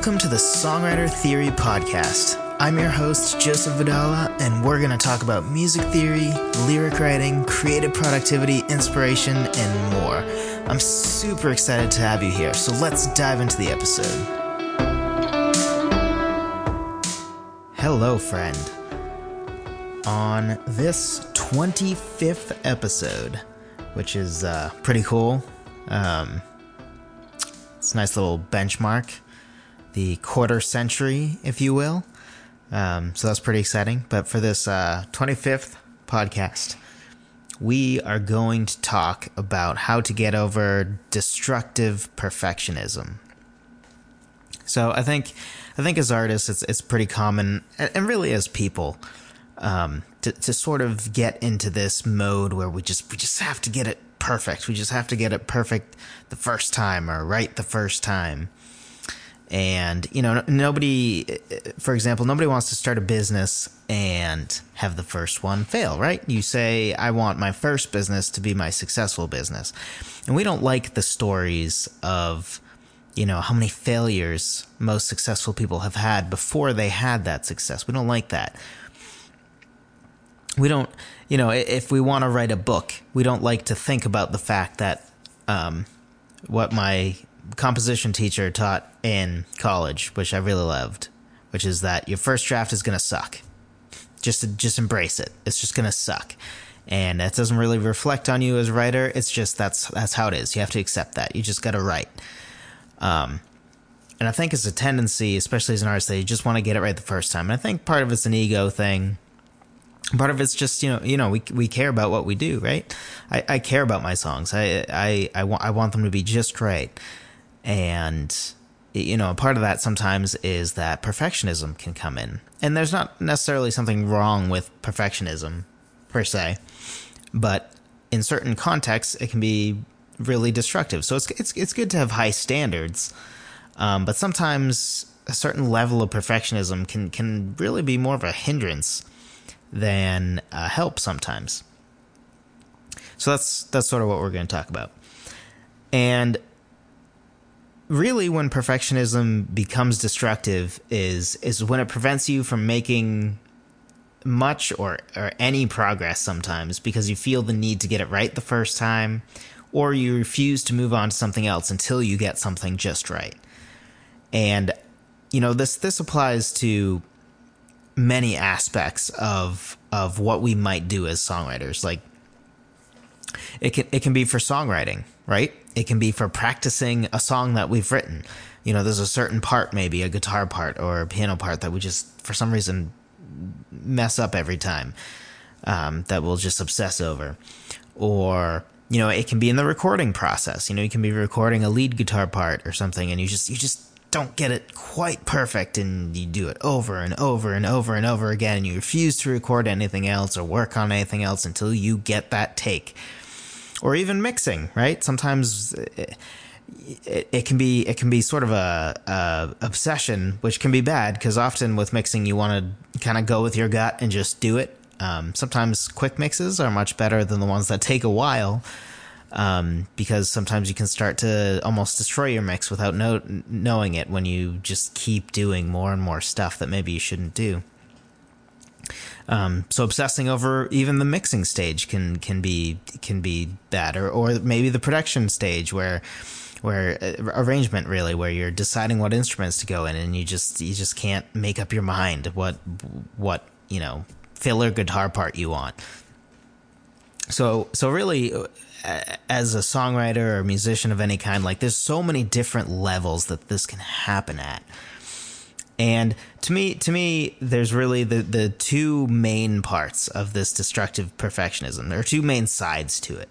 Welcome to the Songwriter Theory Podcast. I'm your host, Joseph Vidala, and we're going to talk about music theory, lyric writing, creative productivity, inspiration, and more. I'm super excited to have you here, so let's dive into the episode. Hello, friend. On this 25th episode, which is uh, pretty cool, um, it's a nice little benchmark the quarter century, if you will. Um, so that's pretty exciting. But for this uh, 25th podcast, we are going to talk about how to get over destructive perfectionism. So I think, I think as artists, it's it's pretty common, and really as people, um, to to sort of get into this mode where we just we just have to get it perfect. We just have to get it perfect the first time or right the first time and you know nobody for example nobody wants to start a business and have the first one fail right? You say i want my first business to be my successful business. And we don't like the stories of you know how many failures most successful people have had before they had that success. We don't like that. We don't you know if we want to write a book we don't like to think about the fact that um, what my composition teacher taught in college, which I really loved, which is that your first draft is going to suck. Just just embrace it. It's just going to suck. And that doesn't really reflect on you as a writer. It's just that's that's how it is. You have to accept that. You just got to write. Um, and I think it's a tendency, especially as an artist, that you just want to get it right the first time. And I think part of it's an ego thing. Part of it's just you know you know we we care about what we do, right? I, I care about my songs. I I I want I want them to be just right. And, you know, part of that sometimes is that perfectionism can come in. And there's not necessarily something wrong with perfectionism per se, but in certain contexts, it can be really destructive. So it's, it's, it's good to have high standards. Um, but sometimes a certain level of perfectionism can, can really be more of a hindrance than a help sometimes. So that's that's sort of what we're going to talk about. And really when perfectionism becomes destructive is is when it prevents you from making much or or any progress sometimes because you feel the need to get it right the first time or you refuse to move on to something else until you get something just right. And you know this this applies to many aspects of of what we might do as songwriters like it can it can be for songwriting, right? It can be for practicing a song that we've written. You know, there's a certain part, maybe a guitar part or a piano part that we just, for some reason, mess up every time. Um, that we'll just obsess over, or you know, it can be in the recording process. You know, you can be recording a lead guitar part or something, and you just you just don't get it quite perfect, and you do it over and over and over and over again, and you refuse to record anything else or work on anything else until you get that take or even mixing, right? Sometimes it, it, it can be it can be sort of a, a obsession, which can be bad because often with mixing you want to kind of go with your gut and just do it. Um, sometimes quick mixes are much better than the ones that take a while. Um, because sometimes you can start to almost destroy your mix without know, knowing it when you just keep doing more and more stuff that maybe you shouldn't do. Um, so obsessing over even the mixing stage can can be can be bad, or or maybe the production stage where where uh, arrangement really where you're deciding what instruments to go in and you just you just can't make up your mind what what you know filler guitar part you want. So so really uh, as a songwriter or musician of any kind like there's so many different levels that this can happen at and to me, to me, there's really the, the two main parts of this destructive perfectionism. There are two main sides to it.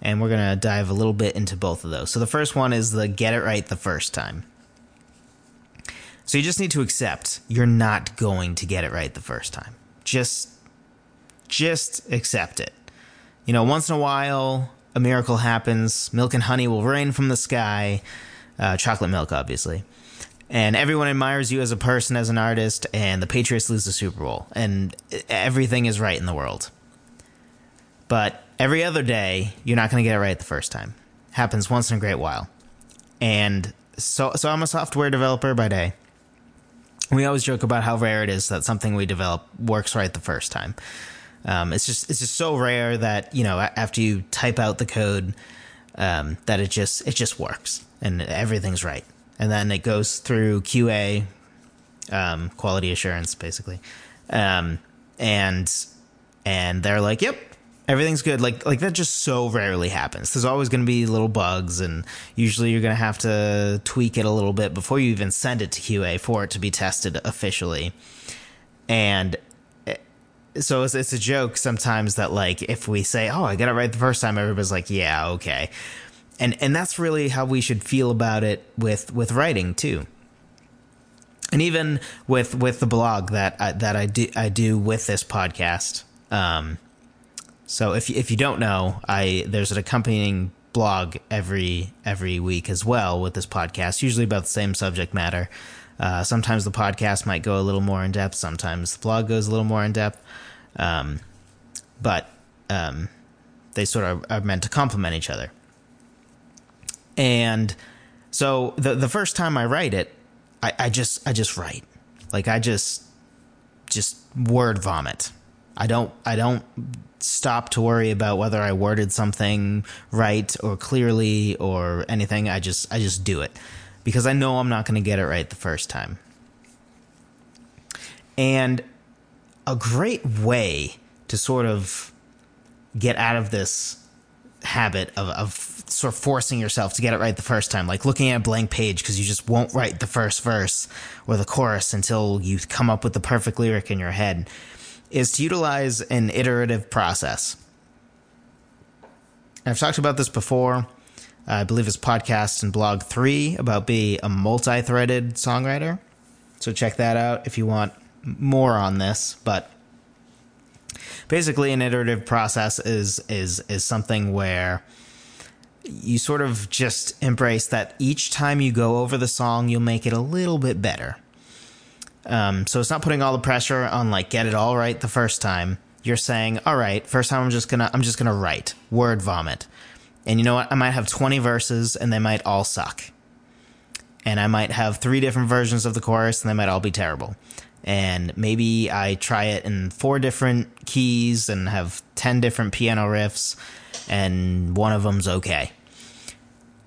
And we're going to dive a little bit into both of those. So the first one is the get it right the first time. So you just need to accept you're not going to get it right the first time. Just just accept it. You know, once in a while a miracle happens, milk and honey will rain from the sky. Uh, chocolate milk, obviously and everyone admires you as a person, as an artist, and the Patriots lose the Super Bowl, and everything is right in the world. But every other day, you're not going to get it right the first time. Happens once in a great while. And so so I'm a software developer by day. We always joke about how rare it is that something we develop works right the first time. Um, it's just it's just so rare that you know after you type out the code um, that it just it just works and everything's right, and then it goes through QA, um, quality assurance, basically, um, and and they're like, "Yep, everything's good." Like like that just so rarely happens. There's always going to be little bugs, and usually you're going to have to tweak it a little bit before you even send it to QA for it to be tested officially. And eh, so it's, it's a joke sometimes that like if we say, "Oh, I got it right the first time," everybody's like, "Yeah, okay." And and that's really how we should feel about it with with writing too and even with with the blog that I, that I do I do with this podcast. Um, so if if you don't know, I there's an accompanying blog every every week as well with this podcast, usually about the same subject matter. Uh, sometimes the podcast might go a little more in depth. Sometimes the blog goes a little more in depth. Um, but um, they sort of are meant to complement each other. And so the the first time I write it, I, I just I just write. Like I just just word vomit. I don't I don't stop to worry about whether I worded something right or clearly or anything. I just I just do it because I know I'm not going to get it right the first time. And a great way to sort of get out of this habit of, of sort of forcing yourself to get it right the first time, like looking at a blank page because you just won't write the first verse or the chorus until you come up with the perfect lyric in your head, is to utilize an iterative process. I've talked about this before. I believe it's podcast and blog three about being a multi threaded songwriter. So check that out if you want more on this. But basically, an iterative process is is is something where you sort of just embrace that each time you go over the song, you'll make it a little bit better. Um, so it's not putting all the pressure on like get it all right the first time. You're saying, all right, first time I'm just gonna I'm just gonna write word vomit, and you know what? I might have 20 verses and they might all suck, and I might have three different versions of the chorus and they might all be terrible. And maybe I try it in four different keys and have 10 different piano riffs and one of them's okay.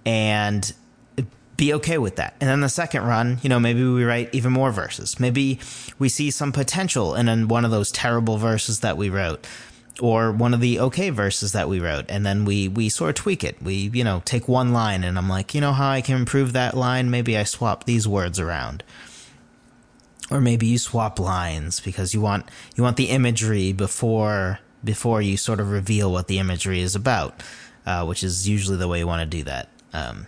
And be okay with that. And then the second run, you know, maybe we write even more verses. Maybe we see some potential in one of those terrible verses that we wrote or one of the okay verses that we wrote and then we we sort of tweak it. We, you know, take one line and I'm like, "You know how I can improve that line? Maybe I swap these words around." Or maybe you swap lines because you want you want the imagery before before you sort of reveal what the imagery is about, uh, which is usually the way you want to do that. Um,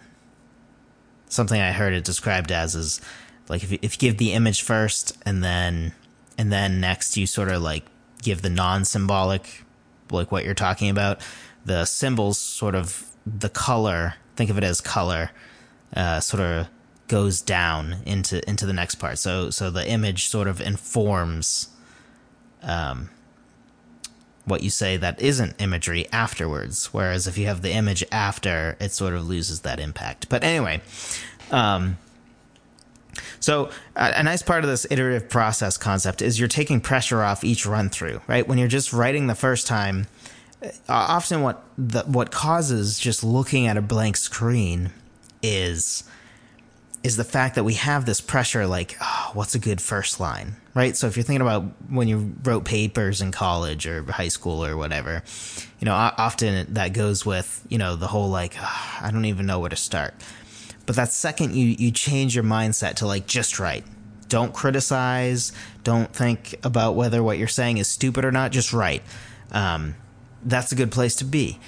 something I heard it described as is like if you, if you give the image first and then and then next you sort of like give the non-symbolic like what you're talking about the symbols sort of the color think of it as color uh, sort of goes down into into the next part so so the image sort of informs um what you say that isn't imagery afterwards. Whereas if you have the image after, it sort of loses that impact. But anyway, um, so a, nice part of this iterative process concept is you're taking pressure off each run through, right? When you're just writing the first time, uh, often what the, what causes just looking at a blank screen is is the fact that we have this pressure like oh, what's a good first line? Right? So if you're thinking about when you wrote papers in college or high school or whatever you know often that goes with you know the whole like oh, i don't even know where to start. But that second you you change your mindset to like just write don't criticize. Don't think about whether what you're saying is stupid or not. Just write um, that's a good place to be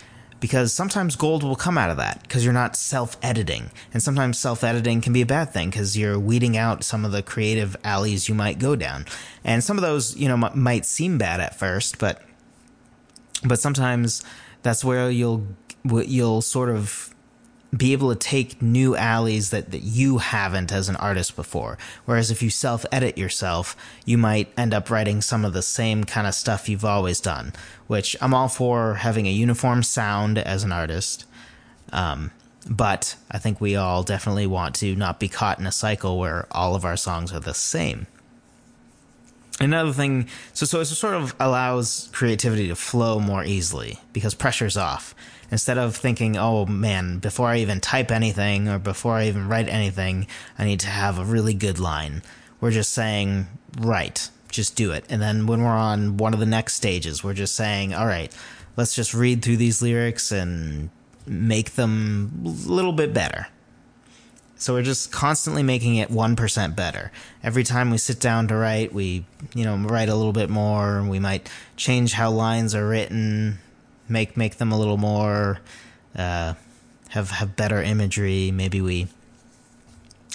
because sometimes gold will come out of that because you're not self editing. And sometimes self editing can be a bad thing because you're weeding out some of the creative alleys you might go down. And some of those, you know, m- might seem bad at first, but but sometimes that's where you'll you'll sort of be able to take new alleys that, that you haven't as an artist before. Whereas if you self edit yourself, you might end up writing some of the same kind of stuff you've always done, which I'm all for having a uniform sound as an artist. Um, but I think we all definitely want to not be caught in a cycle where all of our songs are the same. Another thing, so so it sort of allows creativity to flow more easily because pressure's off. Instead of thinking, oh man, before I even type anything or before I even write anything, I need to have a really good line. We're just saying, right, just do it. And then when we're on one of the next stages, we're just saying, all right, let's just read through these lyrics and make them a little bit better. So we're just constantly making it 1% better. Every time we sit down to write, we, you know, write a little bit more. We might change how lines are written, make make them a little more uh, have have better imagery. Maybe we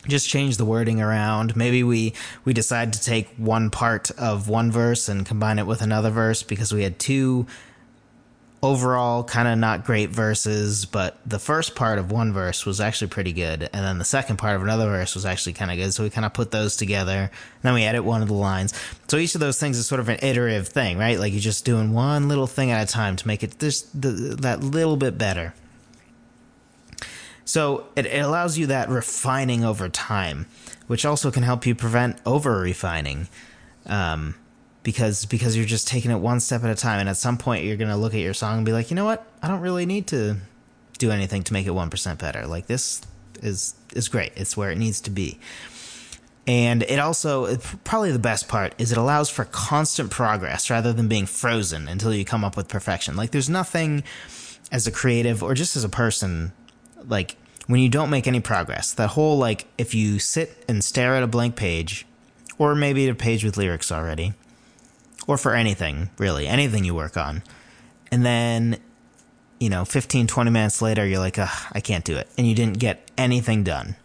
just change the wording around. Maybe we we decide to take one part of one verse and combine it with another verse because we had two overall kind of not great verses, but the first part of one verse was actually pretty good, and then the second part of another verse was actually kind of good. So we kind of put those together, and then we edit one of the lines. So each of those things is sort of an iterative thing, right? Like you're just doing one little thing at a time to make it just the, that little bit better. So it, it allows you that refining over time, which also can help you prevent over refining. Um, because because you're just taking it one step at a time. And at some point you're going to look at your song and be like you know what? I don't really need to do anything to make it 1% better. Like this is is great. It's where it needs to be. And it also probably the best part is it allows for constant progress rather than being frozen until you come up with perfection. Like there's nothing as a creative or just as a person like when you don't make any progress that whole like if you sit and stare at a blank page or maybe a page with lyrics already or for anything, really, anything you work on. And then, you know, 15, 20 minutes later, you're like, I can't do it. And you didn't get anything done.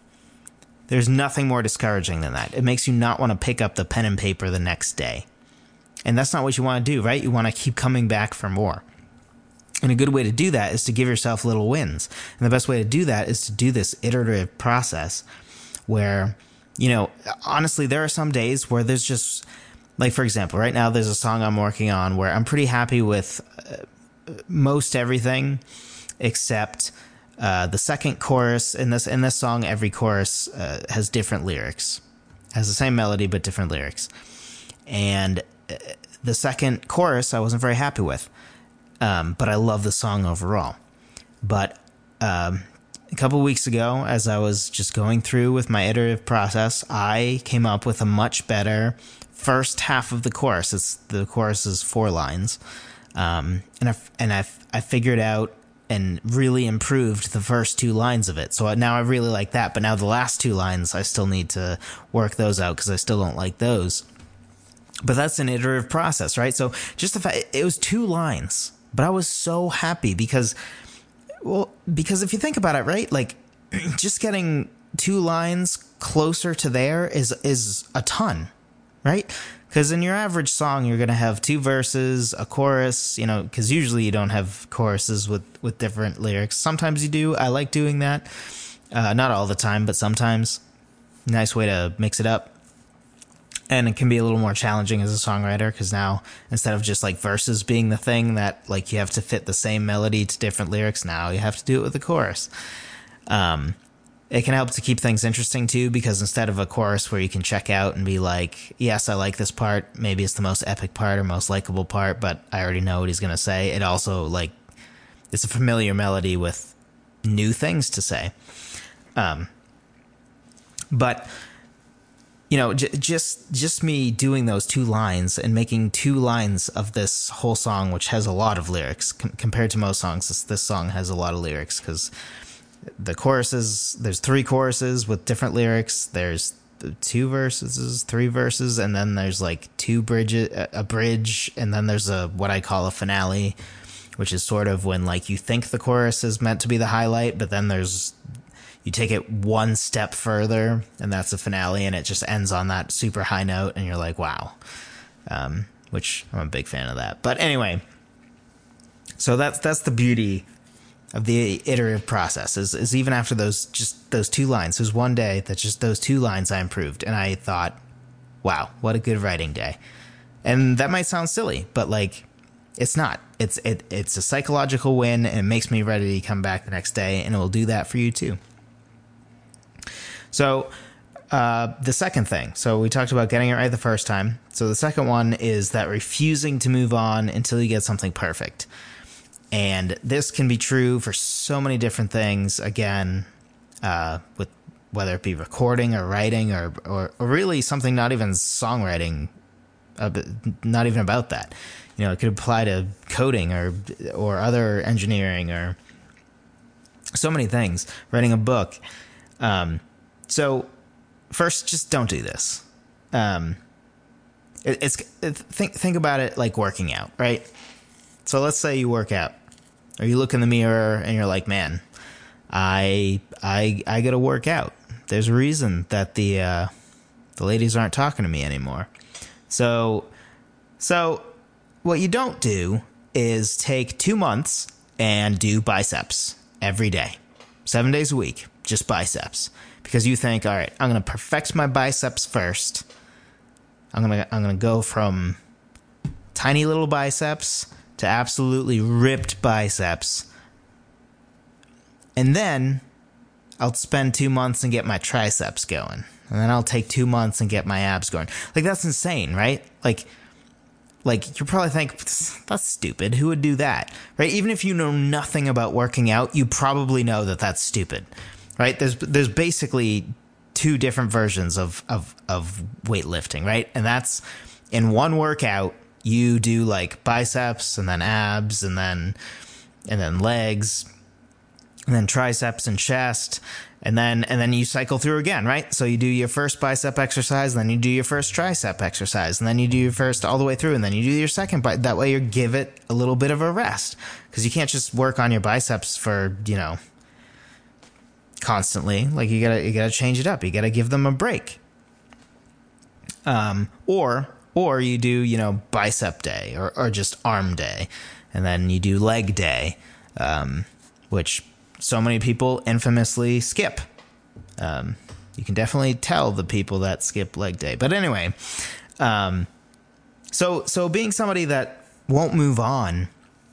There's nothing more discouraging than that. It makes you not want to pick up the pen and paper the next day. And that's not what you want to do, right? You want to keep coming back for more. And a good way to do that is to give yourself little wins. And the best way to do that is to do this iterative process where, you know, honestly, there are some days where there's just like for example, right now there's a song I'm working on where I'm pretty happy with uh, most everything except uh, the second chorus in this in this song. Every chorus uh, has different lyrics, has the same melody but different lyrics, and uh, the second chorus I wasn't very happy with, um, but I love the song overall. But um, a couple weeks ago, as I was just going through with my iterative process, I came up with a much better first half of the chorus. It's the chorus is four lines, um, and I and I I figured out and really improved the first two lines of it. So now I really like that. But now the last two lines, I still need to work those out because I still don't like those. But that's an iterative process, right? So just the fact it was two lines, but I was so happy because, well, because if you think about it, right, like just getting two lines closer to there is is a ton right? Because in your average song, you're to have two verses, a chorus, you know, because usually you don't have choruses with, with different lyrics. Sometimes you do. I like doing that. Uh, not all the time, but sometimes. Nice way to mix it up. And it can be a little more challenging as a songwriter because now instead of just like verses being the thing that like you have to fit the same melody to different lyrics, now you have to do it with the chorus. Um, it can help to keep things interesting too, because instead of a chorus where you can check out and be like, yes, I like this part, maybe it's the most epic part or most likable part, but I already know what he's going to say. It also, like, it's a familiar melody with new things to say. Um, but, you know, j- just, just me doing those two lines and making two lines of this whole song, which has a lot of lyrics com- compared to most songs, this, this song has a lot of lyrics because the choruses there's three choruses with different lyrics. There's two verses three verses and then there's like two bridges a bridge and then there's a what i call a finale which is sort of when like you think the chorus is meant to be the highlight but then there's you take it one step further and that's the finale and it just ends on that super high note and you're like wow. Um, which i'm a big fan of that. But anyway so that's that's the beauty of the iterative process is, is even after those just those two lines there's one day that just those two lines i improved and i thought wow what a good writing day and that might sound silly but like it's not It's it, it's a psychological win and it makes me ready to come back the next day, and it will do that for you too. So, uh, the second thing. So we talked about getting it right the first time. So the second one is that refusing to move on until you get something perfect. And this can be true for so many different things. Again, uh, with whether it be recording or writing or, or, or really something not even songwriting, uh, not even about that. You know, it could apply to coding or or other engineering or so many things. Writing a book. Um, so first, just don't do this. Um, it, it's it, think think about it like working out, right? So let's say you work out, or you look in the mirror and you're like, man, I I I got to work out. There's a reason that the uh, the ladies aren't talking to me anymore. So so what you don't do is take two months and do biceps every day, seven days a week, just biceps because you think, all right, I'm to perfect my biceps first. I'm to I'm to go from tiny little biceps to absolutely ripped biceps. And then I'll spend 2 months and get my triceps going. And then I'll take 2 months and get my abs going. Like that's insane, right? Like like you probably think that's stupid. Who would do that? Right? Even if you know nothing about working out, you probably know that that's stupid right? There's there's basically two different versions of of of weightlifting, right? And that's in one workout you do like biceps and then abs and then and then legs and then triceps and chest and then and then you cycle through again, right? So you do your first bicep exercise, then you do your first tricep exercise, and then you do your first all the way through, and then you do your second. But that way you give it a little bit of a rest because you can't just work on your biceps for you know constantly. Like you gotta you gotta change it up. You gotta give them a break. Um, or or you do you know bicep day or or just arm day, and then you do leg day, um, which so many people infamously skip. Um, you can definitely tell the people that skip leg day. But anyway, um, so so being somebody that won't move on,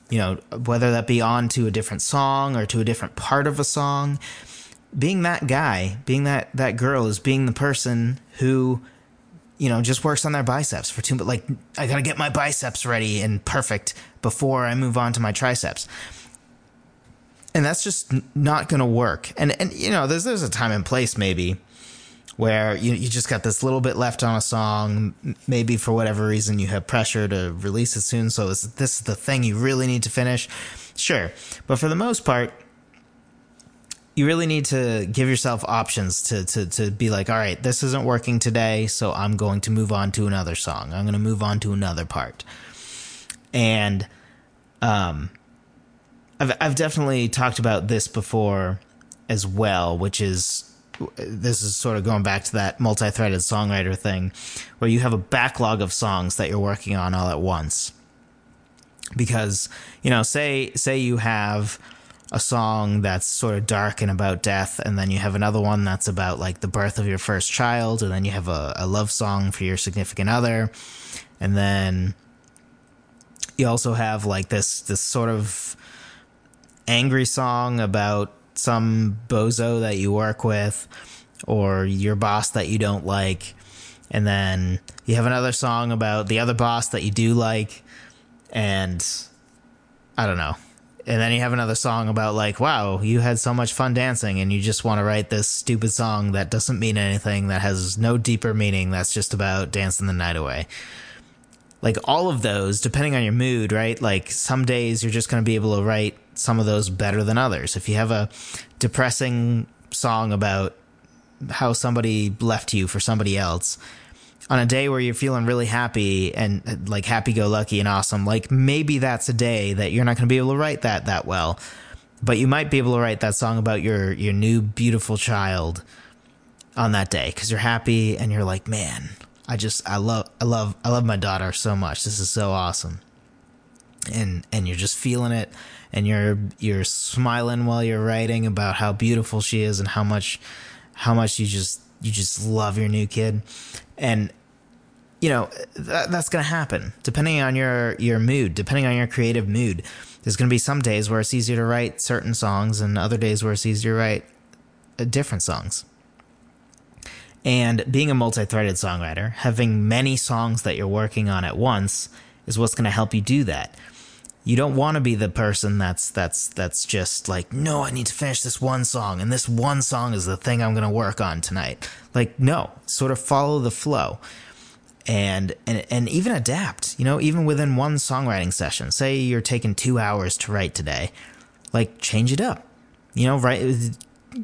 you know, whether that be on to a different song or to a different part of a song, being that guy, being that that girl is being the person who you know just works on their biceps for two but like I got to get my biceps ready and perfect before I move on to my triceps. And that's just not to work. And and you know, there's there's a time and place maybe where you you just got this little bit left on a song, maybe for whatever reason you have pressure to release it soon, so is this the thing you really need to finish? Sure. But for the most part, you really need to give yourself options to, to, to be like, all right, this isn't working today, so I'm going to move on to another song. I'm going to move on to another part. And, um, I've, I've definitely talked about this before as well, which is, this is sort of going back to that multi-threaded songwriter thing where you have a backlog of songs that you're working on all at once. Because, you know, say, say you have, a song that's sort of dark and about death, and then you have another one that's about like the birth of your first child, and then you have a, a love song for your significant other, and then you also have like this this sort of angry song about some bozo that you work with or your boss that you don't like. And then you have another song about the other boss that you do like. And i don't know and then you have another song about like wow you had so much fun dancing and you just want to write this stupid song that doesn't mean anything that has no deeper meaning that's just about dancing the night away. Like all of those depending on your mood right? Like some days you're just going to be able to write some of those better than others. If you have a depressing song about how somebody left you for somebody else on a day where you're feeling really happy and uh, like happy go lucky and awesome, like maybe that's a day that you're not going to be able to write that that well. But you might be able to write that song about your your new beautiful child on that day cuz you're happy and you're like, "Man, I just I love I love I love my daughter so much. This is so awesome." And and you're just feeling it and you're you're smiling while you're writing about how beautiful she is and how much how much you just you just love your new kid and you know that, that's going to happen depending on your your mood, depending on your creative mood. There's going to be some days where it's easier to write certain songs, and other days where it's easier to write uh, different songs. And being a multi-threaded songwriter, having many songs that you're working on at once is what's going to help you do that. You don't want to be the person that's that's that's just like, no, I need to finish this one song, and this one song is the thing I'm going to work on tonight. Like, no, sort of follow the flow and and and even adapt. You know, even within one songwriting session. Say you're taking two hours to write today, like change it up. You know, write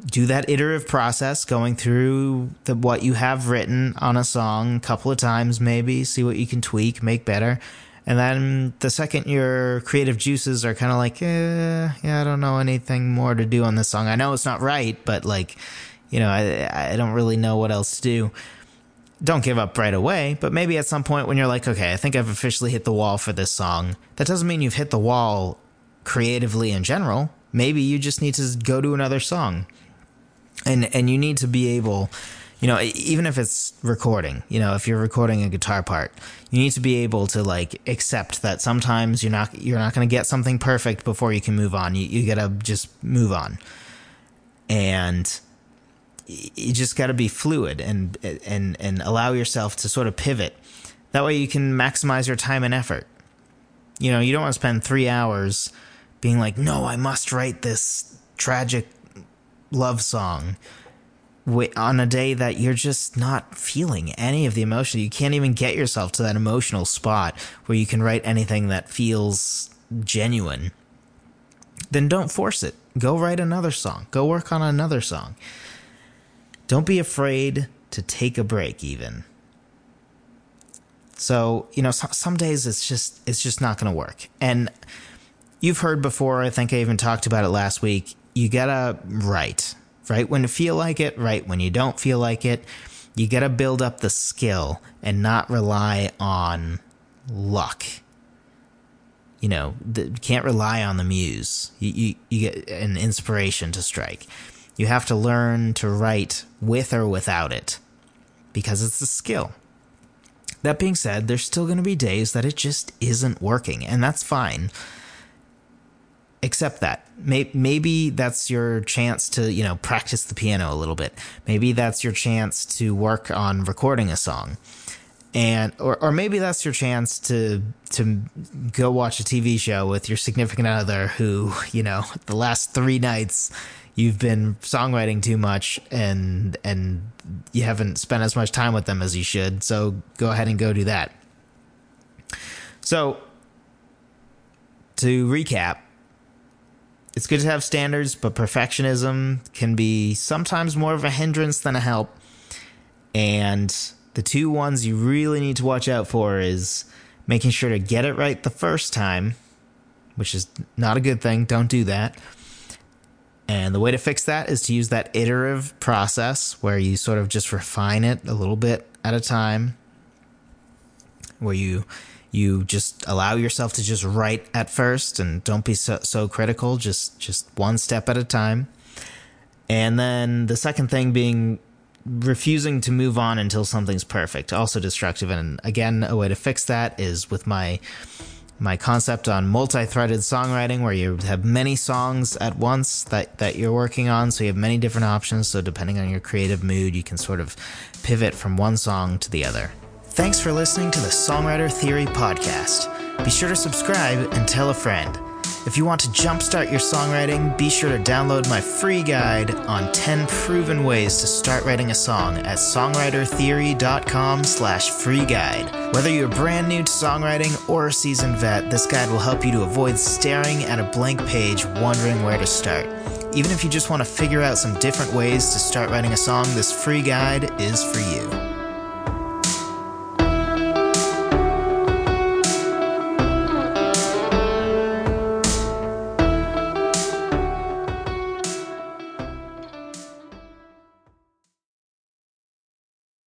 do that iterative process, going through the what you have written on a song a couple of times, maybe see what you can tweak, make better. And then the second your creative juices are kind of like, eh, yeah, I don't know anything more to do on this song. I know it's not right, but like, you know, I I don't really know what else to do don't give up right away, but maybe at some point when you're like, okay, I think I've officially hit the wall for this song, that doesn't mean you've hit the wall creatively in general. Maybe you just need to go to another song. And and you need to be able, you know, even if it's recording, you know, if you're recording a guitar part, you need to be able to like accept that sometimes you're not you're not going to get something perfect before you can move on. You you got to just move on. And you just got to be fluid and and and allow yourself to sort of pivot. That way, you can maximize your time and effort. You know, you don't want to spend three hours being like, "No, I must write this tragic love song." On a day that you're just not feeling any of the emotion. You can't even get yourself to that emotional spot where you can write anything that feels genuine. Then don't force it. Go write another song. Go work on another song. Don't be afraid to take a break, even. So, you know, some, some days it's just it's just not going to work. And you've heard before, I think I even talked about it last week. You got to write, right when you feel like it, right when you don't feel like it. You got to build up the skill and not rely on luck. You know, the, can't rely on the muse. You, you, you get an inspiration to strike. You have to learn to write with or without it because it's a skill. That being said, there's still going to be days that it just isn't working, and that's fine. Accept that. Maybe that's your chance to, you know, practice the piano a little bit. Maybe that's your chance to work on recording a song. And or or maybe that's your chance to to go watch a TV show with your significant other who, you know, the last 3 nights you've been songwriting too much and and you haven't spent as much time with them as you should. So go ahead and go do that. So to recap, it's good to have standards, but perfectionism can be sometimes more of a hindrance than a help. And the two ones you really need to watch out for is making sure to get it right the first time, which is not a good thing. Don't do that. And the way to fix that is to use that iterative process where you sort of just refine it a little bit at a time, where you you just allow yourself to just write at first and don't be so, so critical, just just one step at a time. And then the second thing being refusing to move on until something's perfect, also destructive. And again, a way to fix that is with my my concept on multi-threaded songwriting where you have many songs at once that, that you're working on so you have many different options so depending on your creative mood you can sort of pivot from one song to the other thanks for listening to the songwriter theory podcast be sure to subscribe and tell a friend if you want to jumpstart your songwriting, be sure to download my free guide on 10 proven ways to start writing a song at songwritertheory.com slash free guide. Whether you're brand new to songwriting or a seasoned vet, this guide will help you to avoid staring at a blank page wondering where to start. Even if you just want to figure out some different ways to start writing a song, this free guide is for you.